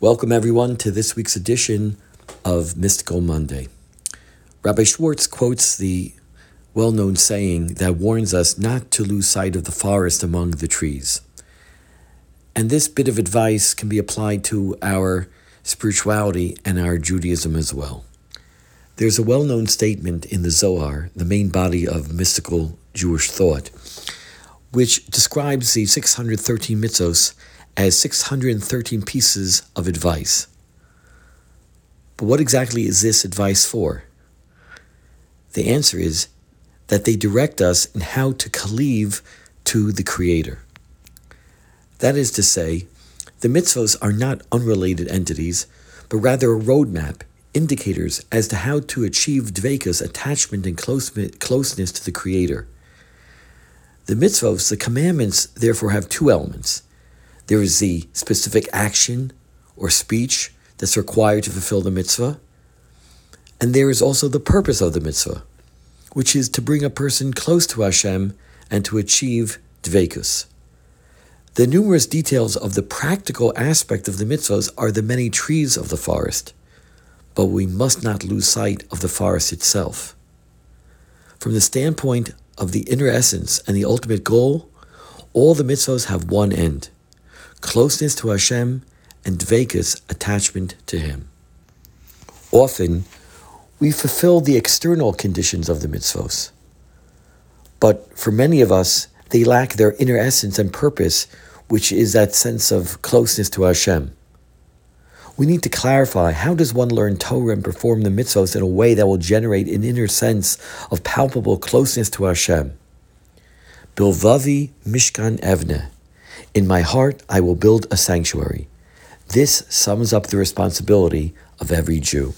Welcome, everyone, to this week's edition of Mystical Monday. Rabbi Schwartz quotes the well known saying that warns us not to lose sight of the forest among the trees. And this bit of advice can be applied to our spirituality and our Judaism as well. There's a well known statement in the Zohar, the main body of mystical Jewish thought, which describes the 613 mitzvos as 613 pieces of advice. But what exactly is this advice for? The answer is that they direct us in how to cleave to the Creator. That is to say, the mitzvos are not unrelated entities, but rather a roadmap, indicators as to how to achieve dvekus, attachment and closeness to the Creator. The mitzvos, the commandments, therefore have two elements. There is the specific action or speech that's required to fulfill the mitzvah, and there is also the purpose of the mitzvah, which is to bring a person close to Hashem and to achieve dvekus. The numerous details of the practical aspect of the mitzvahs are the many trees of the forest, but we must not lose sight of the forest itself. From the standpoint of the inner essence and the ultimate goal, all the mitzvahs have one end closeness to Hashem and dvekus, attachment to Him. Often, we fulfill the external conditions of the mitzvahs, but for many of us, they lack their inner essence and purpose, which is that sense of closeness to Hashem. We need to clarify how does one learn Torah and perform the mitzvahs in a way that will generate an inner sense of palpable closeness to Hashem. Bilvavi Mishkan Evne. In my heart, I will build a sanctuary. This sums up the responsibility of every Jew.